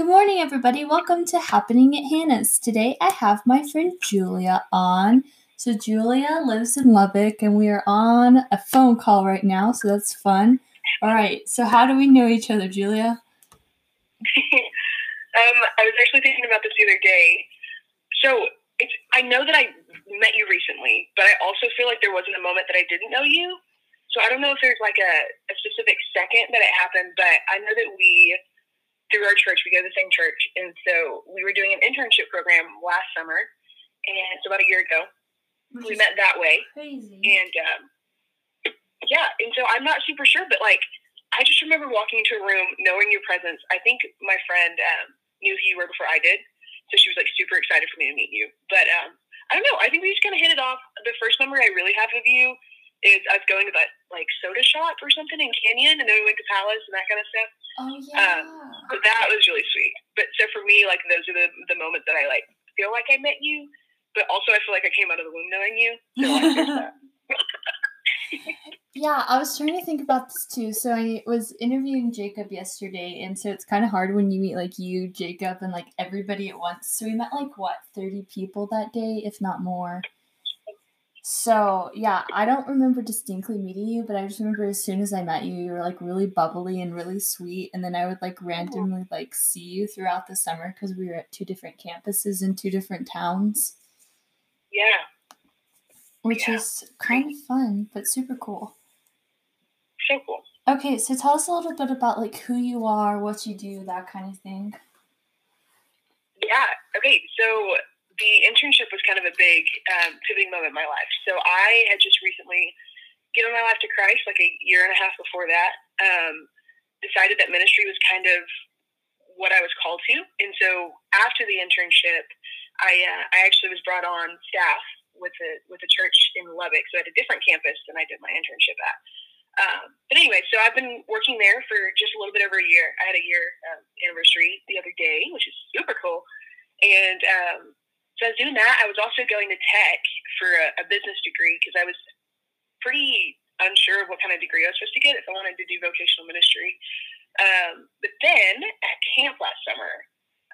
Good morning, everybody. Welcome to Happening at Hannah's. Today I have my friend Julia on. So, Julia lives in Lubbock, and we are on a phone call right now, so that's fun. All right, so how do we know each other, Julia? um, I was actually thinking about this the other day. So, it's, I know that I met you recently, but I also feel like there wasn't a moment that I didn't know you. So, I don't know if there's like a, a specific second that it happened, but I know that we through our church. We go to the same church, and so we were doing an internship program last summer, and it's about a year ago. Which we met that way, crazy. and um, yeah, and so I'm not super sure, but like I just remember walking into a room, knowing your presence. I think my friend um, knew who you were before I did, so she was like super excited for me to meet you. But um, I don't know. I think we just kind of hit it off. The first memory I really have of you is I was going to that like soda shop or something in Canyon, and then we went to Palace and that kind of stuff. Oh yeah. Um, but that was really sweet. But so for me, like those are the the moments that I like feel like I met you, but also I feel like I came out of the womb knowing you. So yeah, I was trying to think about this too. So I was interviewing Jacob yesterday, and so it's kind of hard when you meet like you, Jacob, and like everybody at once. So we met like what thirty people that day, if not more. So yeah, I don't remember distinctly meeting you, but I just remember as soon as I met you, you were like really bubbly and really sweet. And then I would like randomly like see you throughout the summer because we were at two different campuses in two different towns. Yeah. Which yeah. is kind of fun, but super cool. So cool. Okay, so tell us a little bit about like who you are, what you do, that kind of thing. Yeah. Okay. So the internship was kind of a big um, pivoting moment in my life. So I had just recently given my life to Christ, like a year and a half before that. Um, decided that ministry was kind of what I was called to, and so after the internship, I uh, I actually was brought on staff with a with a church in Lubbock, so at a different campus than I did my internship at. Um, but anyway, so I've been working there for just a little bit over a year. I had a year um, anniversary the other day, which is super cool. And um, so I was doing that. I was also going to tech for a, a business degree because I was pretty unsure of what kind of degree I was supposed to get if I wanted to do vocational ministry. Um, but then at camp last summer,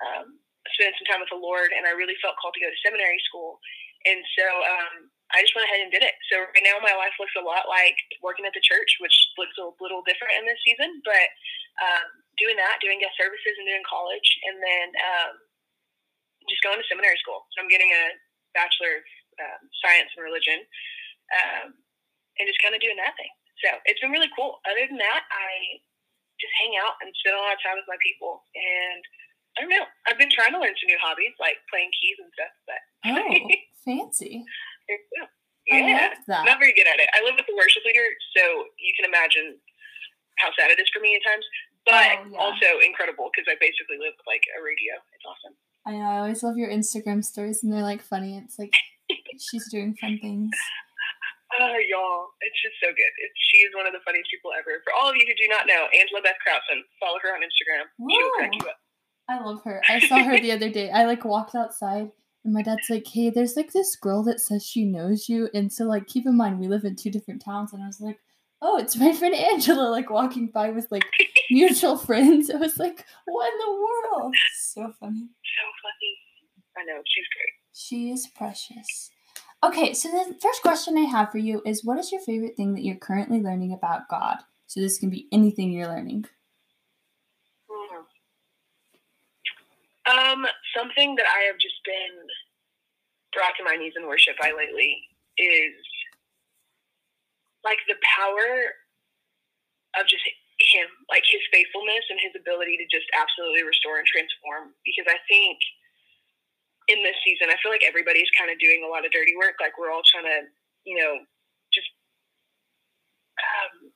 um, I spent some time with the Lord, and I really felt called to go to seminary school. And so um, I just went ahead and did it. So right now, my life looks a lot like working at the church, which looks a little different in this season. But um, doing that, doing guest services, and doing college, and then um, just going to seminary school. So I'm getting a bachelor of um, science and religion, um, and just kind of doing that thing. So it's been really cool. Other than that, I just hang out and spend a lot of time with my people. And I don't know. I've been trying to learn some new hobbies like playing keys and stuff. But oh, fancy. Yeah, not very good at it. I live with the worship leader, so you can imagine how sad it is for me at times. But oh, yeah. also incredible because I basically live with like a radio. It's awesome. I know. I always love your Instagram stories, and they're like funny. It's like she's doing fun things. Oh, y'all, it's just so good. It's, she is one of the funniest people ever. For all of you who do not know, Angela Beth Krausen, follow her on Instagram. She will crack you up. I love her. I saw her the other day. I like walked outside and my dad's like, "Hey, there's like this girl that says she knows you." And so like keep in mind we live in two different towns and I was like, "Oh, it's my friend Angela like walking by with like mutual friends." I was like, "What in the world?" So funny. So funny. I know, she's great. She is precious. Okay, so the first question I have for you is what is your favorite thing that you're currently learning about God? So this can be anything you're learning. Hmm. Um, something that I have just been brought to my knees in worship by lately is like the power of just him, like his faithfulness and his ability to just absolutely restore and transform. Because I think in this season, I feel like everybody's kind of doing a lot of dirty work. Like we're all trying to, you know, just um,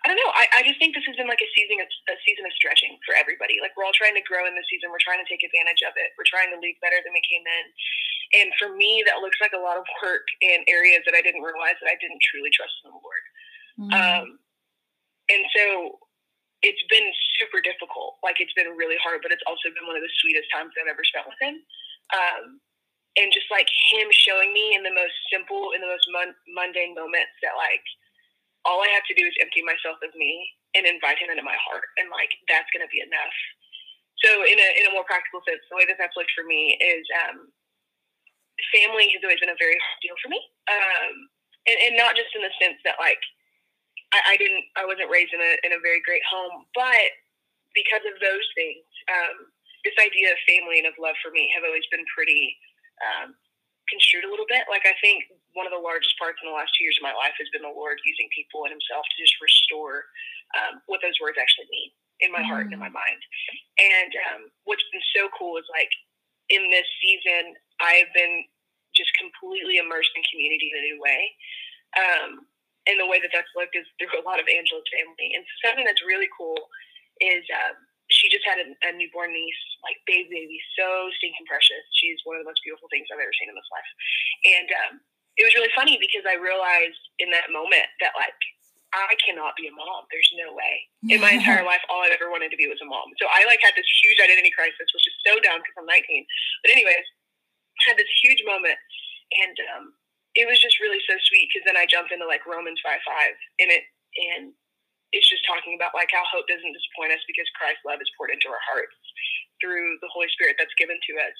I don't know. I, I just think this has been like a season of a season of stretching for everybody. Like we're all trying to grow in this season. We're trying to take advantage of it. We're trying to leave better than we came in. And for me, that looks like a lot of work in areas that I didn't realize that I didn't truly trust in the Lord. Mm-hmm. Um, and so it's been super difficult. Like it's been really hard, but it's also been one of the sweetest times I've ever spent with him. Um, and just like him showing me in the most simple, in the most mun- mundane moments that like all I have to do is empty myself of me and invite him into my heart. And like, that's going to be enough. So so in a in a more practical sense, the way that that's looked for me is um, family has always been a very hard deal for me, um, and, and not just in the sense that like I, I didn't I wasn't raised in a in a very great home, but because of those things, um, this idea of family and of love for me have always been pretty um, construed a little bit. Like I think one of the largest parts in the last two years of my life has been the Lord using people and Himself to just restore um, what those words actually mean in my mm. heart and in my mind. And um, what's been so cool is like in this season, I've been just completely immersed in community in a new way. Um, and the way that that's looked is through a lot of Angela's family. And so something that's really cool is um, she just had a, a, newborn niece, like baby, baby, so stinking precious. She's one of the most beautiful things I've ever seen in this life. And um, it was really funny because I realized in that moment that like I cannot be a mom. There's no way. In my entire life, all I've ever wanted to be was a mom. So I like had this huge identity crisis, which is so dumb because I'm 19. But anyways, had this huge moment, and um, it was just really so sweet because then I jumped into like Romans 5 5 in it, and it's just talking about like how hope doesn't disappoint us because Christ's love is poured into our hearts through the Holy Spirit that's given to us.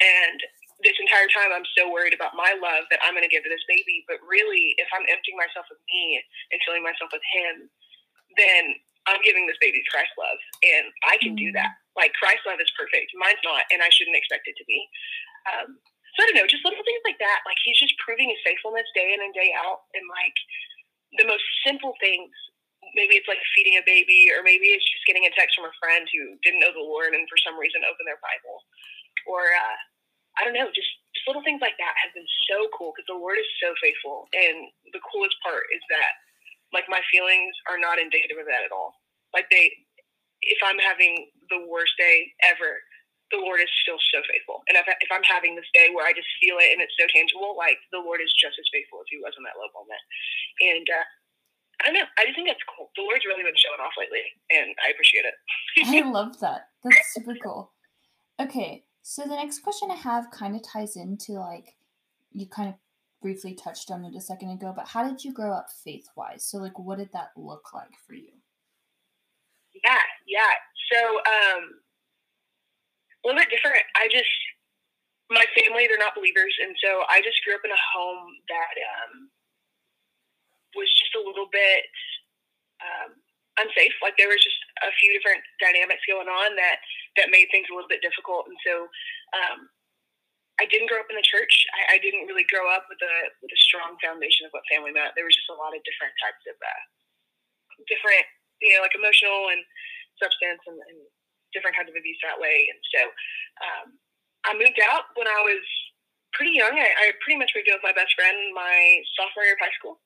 And this entire time, I'm so worried about my love that I'm going to give to this baby. But really, if I'm emptying myself of me and filling myself with Him, then I'm giving this baby Christ's love, and I can mm. do that. Like Christ's love is perfect, mine's not, and I shouldn't expect it to be. Um, so I don't know, just little things like that. Like He's just proving His faithfulness day in and day out, and like the most simple things maybe it's like feeding a baby, or maybe it's just getting a text from a friend who didn't know the Lord and for some reason opened their Bible, or uh, I don't know, just, just little things like that have been so cool because the Lord is so faithful. And the coolest part is that like my feelings are not indicative of that at all. Like they, if I'm having the worst day ever, the Lord is still so faithful. And if, if I'm having this day where I just feel it and it's so tangible, like the Lord is just as faithful as he was in that low moment. And uh, I don't know. I just think that's cool. The Lord's really been showing off lately, and I appreciate it. I love that. That's super cool. Okay, so the next question I have kind of ties into like you kind of briefly touched on it a second ago, but how did you grow up faith wise? So like what did that look like for you? Yeah, yeah. So um a little bit different. I just my family, they're not believers, and so I just grew up in a home that um was just a little bit um, unsafe. Like there was just a few different dynamics going on that that made things a little bit difficult. And so um, I didn't grow up in the church. I, I, didn't really grow up with a with a strong foundation of what family meant. There was just a lot of different types of uh, different, you know, like emotional and substance and, and different kinds of abuse that way. And so um, I moved out when I was pretty young. I, I pretty much moved in with my best friend my sophomore year of high school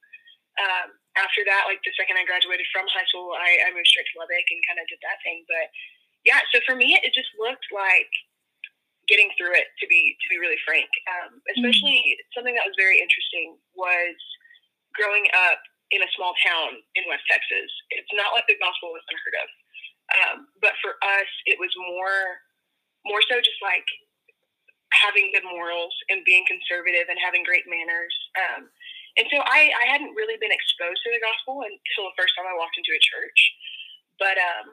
um, after that, like the second I graduated from high school, I, I moved straight to Lubbock and kind of did that thing. But yeah, so for me, it just looked like getting through it. To be to be really frank, um, especially mm-hmm. something that was very interesting was growing up in a small town in West Texas. It's not like the gospel was unheard of, um, but for us, it was more more so just like having good morals and being conservative and having great manners. Um, and so I, I hadn't really been exposed to the gospel until the first time I walked into a church. But um,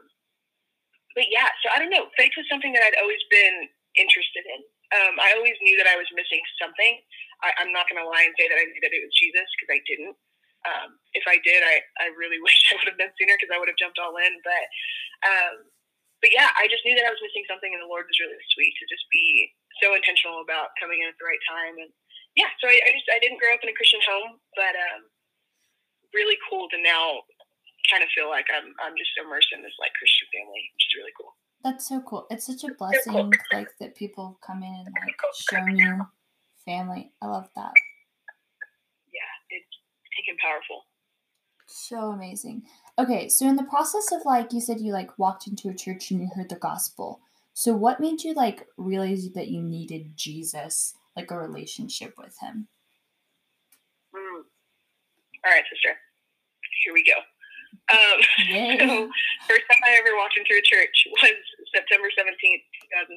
but yeah, so I don't know. Faith was something that I'd always been interested in. Um, I always knew that I was missing something. I, I'm not going to lie and say that I knew that it was Jesus because I didn't. Um, if I did, I, I really wish I would have been sooner because I would have jumped all in. But um, but yeah, I just knew that I was missing something, and the Lord was really sweet to just be so intentional about coming in at the right time and yeah, so I, I, just I didn't grow up in a Christian home, but um, really cool to now kind of feel like I'm I'm just immersed in this like Christian family, which is really cool. That's so cool. It's such a blessing, like that people come in and like show you family. I love that. It's powerful. So amazing. Okay, so in the process of like you said, you like walked into a church and you heard the gospel. So what made you like realize that you needed Jesus like a relationship with him. Mm. All right, sister. Here we go. Um, so, first time I ever walked into a church was September 17th,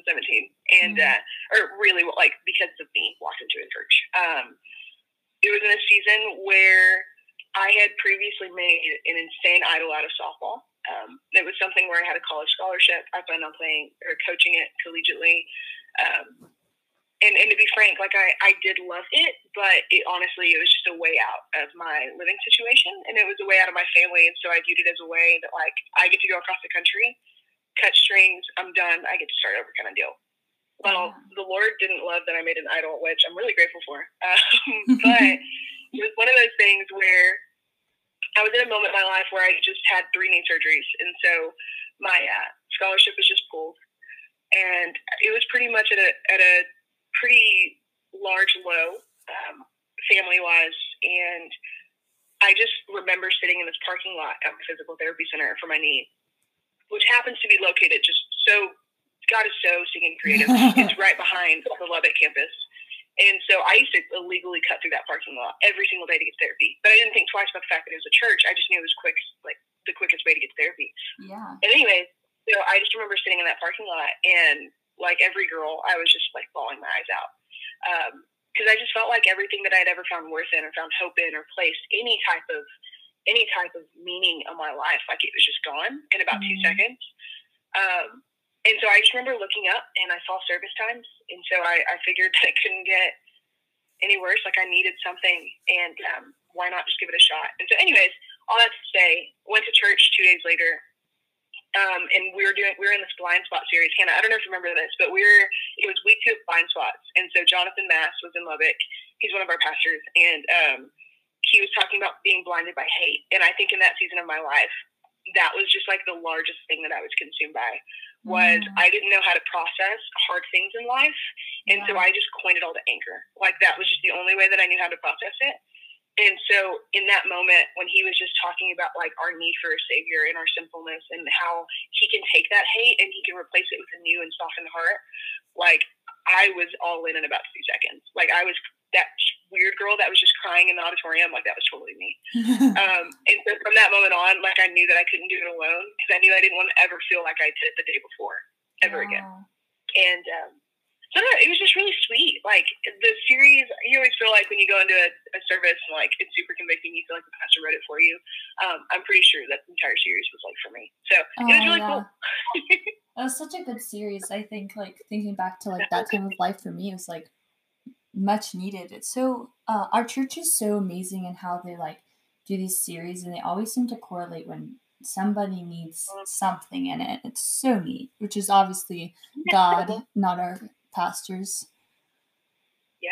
2017. And, mm. uh, or really, like, because of me walked into a church. Um, it was in a season where I had previously made an insane idol out of softball. Um, it was something where I had a college scholarship. I planned on playing or coaching it collegiately. Um, and, and to be frank, like I, I did love it, but it honestly, it was just a way out of my living situation and it was a way out of my family. And so I viewed it as a way that like I get to go across the country, cut strings, I'm done, I get to start over kind of deal. Well, yeah. the Lord didn't love that I made an idol, which I'm really grateful for. Um, but it was one of those things where I was in a moment in my life where I just had three knee surgeries. And so my uh, scholarship was just pulled. And it was pretty much at a, at a pretty large low, um, family wise. And I just remember sitting in this parking lot at the physical therapy center for my knee, which happens to be located just so, God is so singing creative. it's right behind the Lubbock campus. And so I used to illegally cut through that parking lot every single day to get therapy. But I didn't think twice about the fact that it was a church. I just knew it was quick, like the quickest way to get therapy. Yeah. And anyways, so I just remember sitting in that parking lot and like every girl, I was just like bawling my eyes out. because um, I just felt like everything that I'd ever found worth in or found hope in or placed any type of any type of meaning of my life, like it was just gone in about mm-hmm. two seconds. Um, and so I just remember looking up and I saw service times, and so I, I figured that it couldn't get any worse. Like I needed something, and um, why not just give it a shot? And so, anyways, all that to say, went to church two days later um, and we were doing we were in this blind spot series. Hannah, I don't know if you remember this, but we were it was week two of blind spots, and so Jonathan Mass was in Lubbock. He's one of our pastors, and um, he was talking about being blinded by hate. And I think in that season of my life, that was just like the largest thing that I was consumed by was mm. I didn't know how to process hard things in life, and yeah. so I just coined it all to anger. Like that was just the only way that I knew how to process it. And so in that moment, when he was just talking about like our need for a savior and our sinfulness and how he can take that hate and he can replace it with a new and softened heart, like I was all in in about two seconds. Like I was that weird girl that was just crying in the auditorium. Like that was totally me. um, and so from that moment on, like I knew that I couldn't do it alone because I knew I didn't want to ever feel like I did it the day before ever wow. again. And um, so it was just really sweet. Like the series, you always feel like when you go into a, a service and like it's super convicting, you feel like the pastor wrote it for you. Um, I'm pretty sure that the entire series was like for me. So oh, it was really yeah. cool. that was such a good series. I think like thinking back to like that time of life for me, it was like much needed. It's so uh, our church is so amazing in how they like do these series, and they always seem to correlate when somebody needs something in it. It's so neat, which is obviously God, not our pastors. Yeah,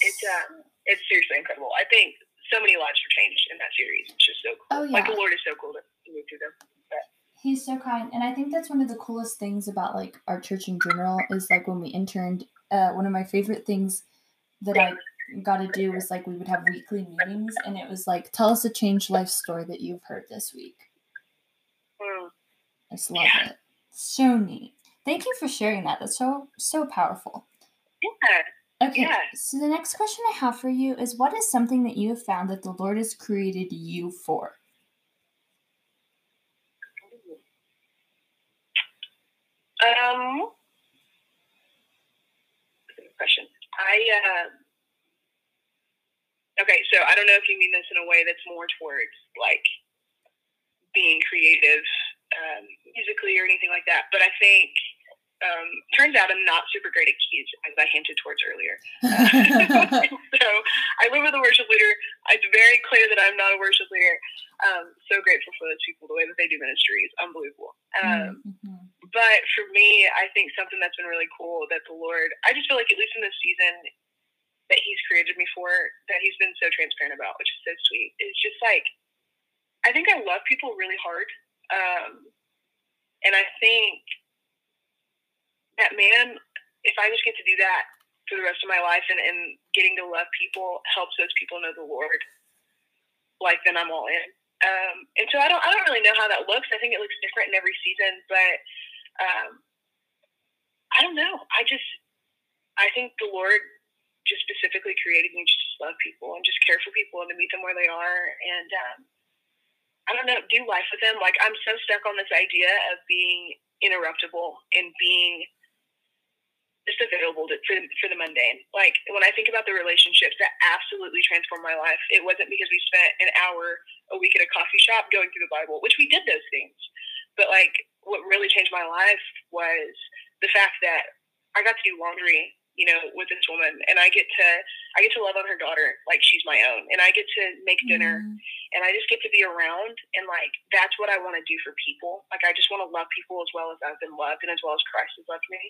it's uh, it's seriously incredible. I think so many lives were changed in that series. It's just so cool. Oh yeah, like the Lord is so cool to move through them. But. He's so kind, and I think that's one of the coolest things about like our church in general is like when we interned. Uh, one of my favorite things that I got to do was like we would have weekly meetings, and it was like tell us a change life story that you've heard this week. Mm. I just love yeah. it. So neat. Thank you for sharing that. That's so so powerful. Yeah. Okay. Yeah. So the next question I have for you is what is something that you have found that the Lord has created you for? Um question. I uh Okay, so I don't know if you mean this in a way that's more towards like being creative um, musically or anything like that, but I think um, turns out I'm not super great at keys, as I hinted towards earlier. Uh, so I live with a worship leader. It's very clear that I'm not a worship leader. Um, so grateful for those people. The way that they do ministry is unbelievable. Um, mm-hmm. But for me, I think something that's been really cool that the Lord, I just feel like at least in this season that He's created me for, that He's been so transparent about, which is so sweet. Is just like I think I love people really hard. Um, and I think that man, if I just get to do that for the rest of my life and, and getting to love people helps those people know the Lord, like then I'm all in. Um, and so I don't I don't really know how that looks. I think it looks different in every season, but um, I don't know. I just I think the Lord just specifically created me just to love people and just care for people and to meet them where they are and um, I don't know do life with them. Like I'm so stuck on this idea of being interruptible and being just available to, for, for the mundane. Like when I think about the relationships that absolutely transformed my life, it wasn't because we spent an hour a week at a coffee shop going through the Bible, which we did those things. But like what really changed my life was the fact that I got to do laundry you know, with this woman, and I get to I get to love on her daughter like she's my own, and I get to make dinner, mm. and I just get to be around, and like that's what I want to do for people. Like I just want to love people as well as I've been loved, and as well as Christ has loved me,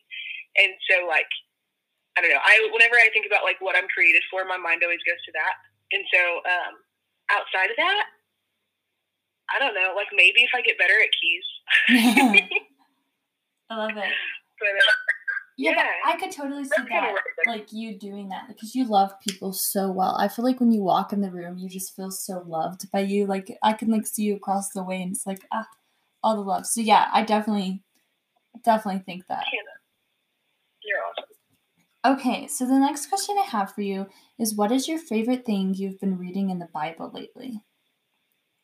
and so like I don't know. I whenever I think about like what I'm created for, my mind always goes to that, and so um, outside of that, I don't know. Like maybe if I get better at keys. I love it. But, uh, yeah, yeah. I could totally see that, like you doing that, because you love people so well. I feel like when you walk in the room, you just feel so loved by you. Like I can like see you across the way, and it's like ah, all the love. So yeah, I definitely, definitely think that. You're awesome. Okay, so the next question I have for you is what is your favorite thing you've been reading in the Bible lately?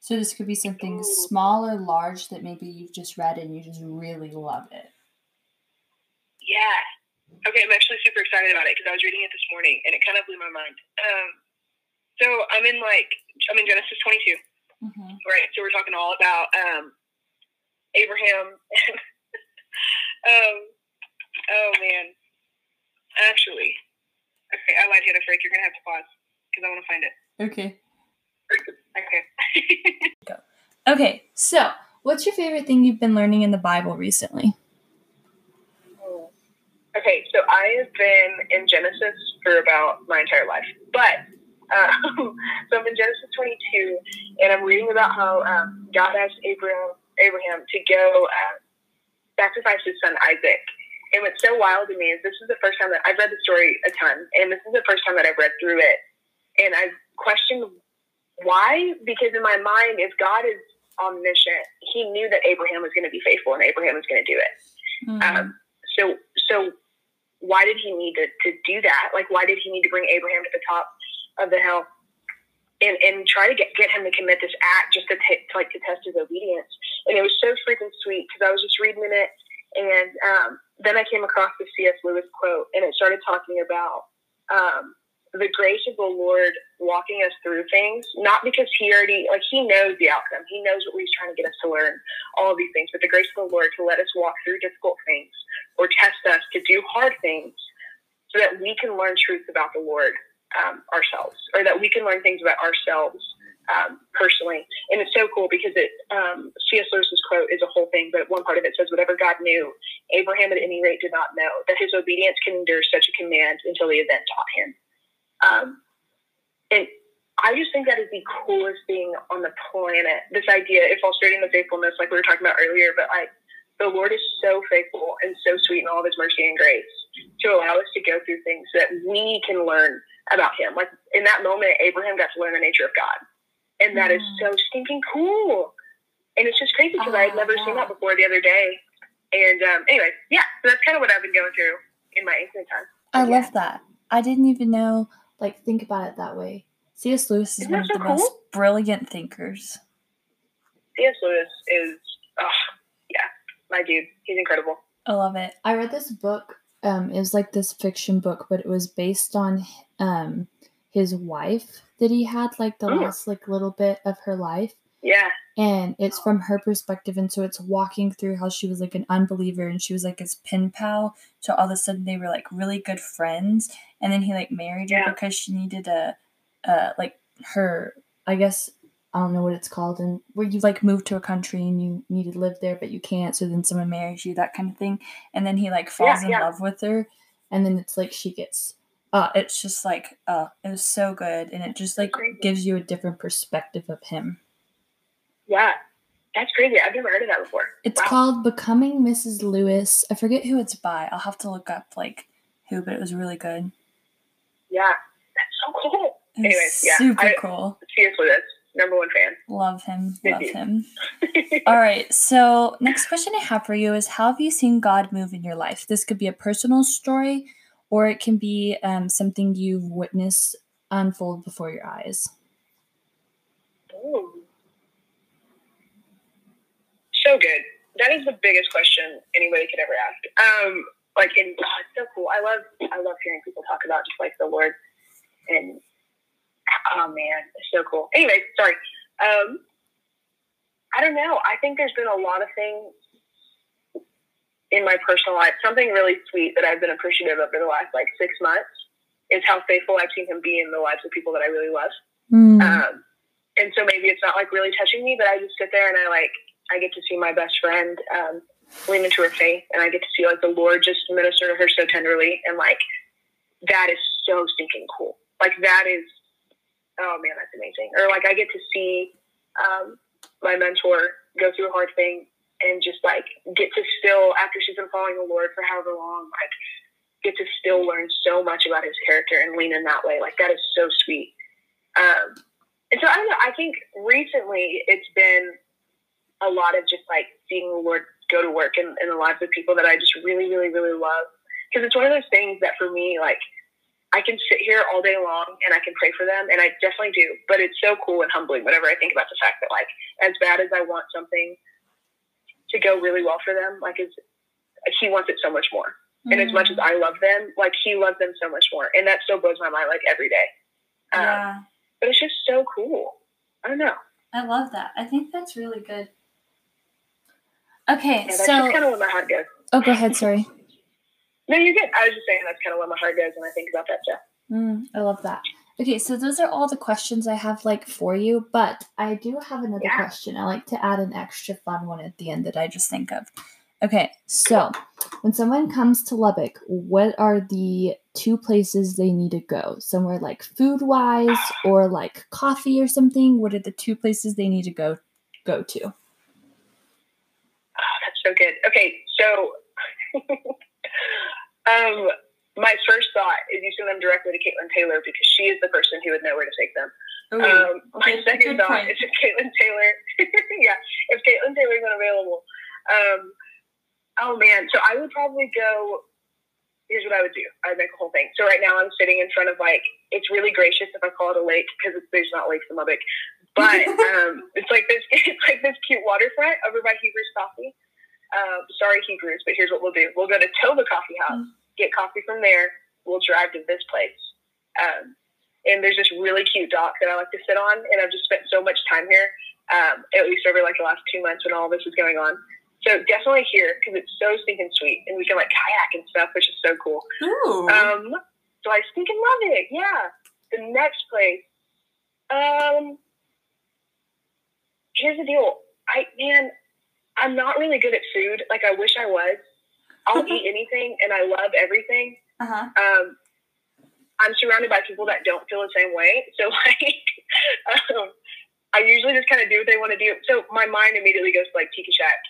So this could be something small or large that maybe you've just read and you just really love it. Yeah. Okay, I'm actually super excited about it because I was reading it this morning and it kind of blew my mind. Um, so I'm in like I'm in Genesis 22, mm-hmm. right? So we're talking all about um, Abraham. um, oh man, actually, okay, I lied, Hannah Frank. You're gonna have to pause because I want to find it. Okay. Okay. Go. Okay, so what's your favorite thing you've been learning in the Bible recently? Okay, so I have been in Genesis for about my entire life, but uh, so I'm in Genesis 22, and I'm reading about how um, God asked Abraham Abraham to go uh, sacrifice his son Isaac. And what's so wild to me is this is the first time that I've read the story a ton, and this is the first time that I've read through it, and I've questioned why. Because in my mind, if God is omniscient, He knew that Abraham was going to be faithful, and Abraham was going to do it. Mm-hmm. Um, so, so why did he need to, to do that? Like, why did he need to bring Abraham to the top of the hill and, and try to get, get him to commit this act just to, t- to like to test his obedience? And it was so freaking sweet because I was just reading it, and um, then I came across the C.S. Lewis quote, and it started talking about um, the grace of the Lord walking us through things, not because he already, like, he knows the outcome. He knows what he's trying to get us to learn, all of these things, but the grace of the Lord to let us walk through difficult things or test us to do hard things so that we can learn truths about the Lord um, ourselves, or that we can learn things about ourselves um, personally. And it's so cool because it, um, C.S. Lewis's quote is a whole thing, but one part of it says, Whatever God knew, Abraham at any rate did not know, that his obedience can endure such a command until the event taught him. Um, and I just think that is the coolest thing on the planet. This idea, if illustrating the faithfulness, like we were talking about earlier, but like the Lord is so faithful and so sweet in all of his mercy and grace to allow us to go through things that we can learn about him. Like in that moment, Abraham got to learn the nature of God. And that mm. is so stinking cool. And it's just crazy because I had never yeah. seen that before the other day. And um, anyway, yeah, so that's kind of what I've been going through in my infinite time. I yeah. love that. I didn't even know like think about it that way. C.S. Lewis is Isn't one of so the cool? most brilliant thinkers. C.S. Lewis is, oh, yeah, my dude. He's incredible. I love it. I read this book. Um, it was like this fiction book, but it was based on um his wife that he had like the mm. last like little bit of her life. Yeah. And it's from her perspective, and so it's walking through how she was like an unbeliever, and she was like his pen pal. So all of a sudden they were like really good friends, and then he like married her yeah. because she needed a, uh, like her, I guess I don't know what it's called, and where you like move to a country and you need to live there, but you can't. So then someone marries you, that kind of thing. And then he like falls yeah, in yeah. love with her, and then it's like she gets. Uh, it's just like uh, it was so good, and it just like gives you a different perspective of him. Yeah, that's crazy. I've never heard of that before. It's wow. called Becoming Mrs. Lewis. I forget who it's by. I'll have to look up like who, but it was really good. Yeah, that's so cool. Anyways, yeah, super I, cool. C.S. Lewis, number one fan. Love him. Love him. All right. So next question I have for you is: How have you seen God move in your life? This could be a personal story, or it can be um, something you've witnessed unfold before your eyes. Ooh. So good. That is the biggest question anybody could ever ask. Um, Like, and oh, it's so cool. I love, I love hearing people talk about just like the Lord, and oh man, it's so cool. Anyway, sorry. Um, I don't know. I think there's been a lot of things in my personal life. Something really sweet that I've been appreciative of for the last like six months is how faithful I've seen him be in the lives of people that I really love. Mm. Um, and so maybe it's not like really touching me, but I just sit there and I like I get to see my best friend um, lean into her faith, and I get to see like the Lord just minister to her so tenderly, and like that is so stinking cool. Like that is, oh man, that's amazing. Or like I get to see um, my mentor go through a hard thing and just like get to still after she's been following the Lord for however long, like get to still learn so much about his character and lean in that way. Like that is so sweet. Um, and so I don't know. I think recently it's been a lot of just like seeing the Lord go to work in, in the lives of people that I just really, really, really love. Because it's one of those things that for me, like, I can sit here all day long and I can pray for them, and I definitely do. But it's so cool and humbling whenever I think about the fact that, like, as bad as I want something to go really well for them, like, is he wants it so much more. Mm-hmm. And as much as I love them, like, he loves them so much more, and that still blows my mind, like, every day. Um, yeah. But it's just so cool. I don't know. I love that. I think that's really good. Okay, Yeah, that's so kind of where my heart goes. oh, go ahead. Sorry. No, you're good. I was just saying that's kind of where my heart goes when I think about that stuff. Mm, I love that. Okay, so those are all the questions I have like for you, but I do have another Yeah. question. I like to add an extra fun one at the end that I just think of. Okay, so when someone comes to Lubbock, what are the two places they need to go? Somewhere like food wise or like coffee or something? What are the two places they need to go go to? Oh, so good. Okay, so um, my first thought is you send them directly to Caitlin Taylor because she is the person who would know where to take them. Um, my second thought point. is if Caitlin Taylor, yeah, if Caitlin Taylor's unavailable. Um, oh man, so I would probably go. Here's what I would do. I would make a whole thing. So right now I'm sitting in front of like it's really gracious if I call it a lake because there's not lakes in Lubbock, but um, it's like this it's like this cute waterfront over by Hebrews Coffee. Um, sorry Hebrews, but here's what we'll do. We'll go to Tova Coffee House, get coffee from there. We'll drive to this place. Um, and there's this really cute dock that I like to sit on, and I've just spent so much time here, um, at least over like the last two months when all this was going on. So definitely here because it's so stinking sweet, and we can like kayak and stuff, which is so cool. Ooh. Um, so I stinking love it. Yeah. The next place, um, here's the deal. I man, I'm not really good at food. Like I wish I was. I'll eat anything, and I love everything uh huh. um, I'm surrounded by people that don't feel the same way. So like, um, I usually just kind of do what they want to do. So my mind immediately goes to like Tikka Shack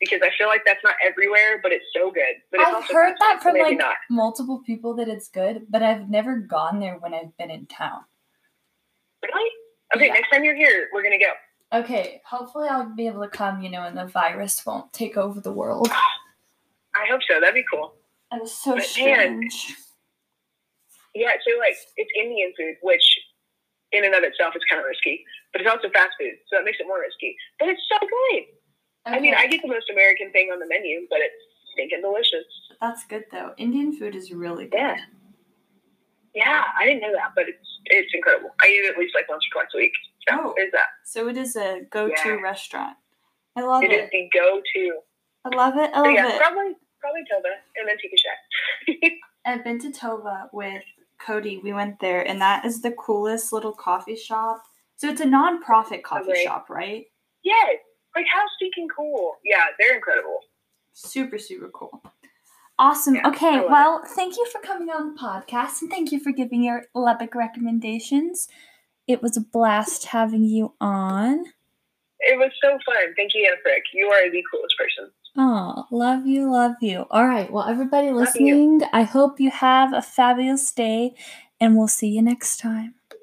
because I feel like that's not everywhere, but it's so good. But it's I've heard that from like not. multiple people that it's good, but I've never gone there when I've been in town. Really? Okay, Yeah. next time you're here, we're gonna go. Okay, hopefully I'll be able to come, you know, and the virus won't take over the world. I hope so. That'd be cool. That is so But man- strange. Yeah. So like, it's Indian food, which in and of itself is kind of risky, but it's also fast food, so that makes it more risky. But it's so good. I mean, I get the most American thing on the menu, but it's stinking delicious. That's good though. Indian food is really good. Yeah. Yeah, I didn't know that, but it's it's incredible. I eat it at least like once or twice a week. So Oh. is that. So it is a go-to Yeah. restaurant. I love It it. is the go-to. I love it. I So love yeah, it. probably probably Tova and then Tikka Shack. I've been to Tova with Cody. We went there, and that is the coolest little coffee shop. So it's a non-profit coffee Okay. shop, right? yes, like how stinking cool. Yeah, they're incredible. Super, super cool. Awesome. Yeah, okay, love it. well, thank you for coming on the podcast and thank you for giving your Lubbock recommendations. It was a blast having you on. It was so fun. Thank you, Anna Frick. You are the coolest person. Oh, love you, love you. All right, well, everybody listening, I hope you have a fabulous day and we'll see you next time.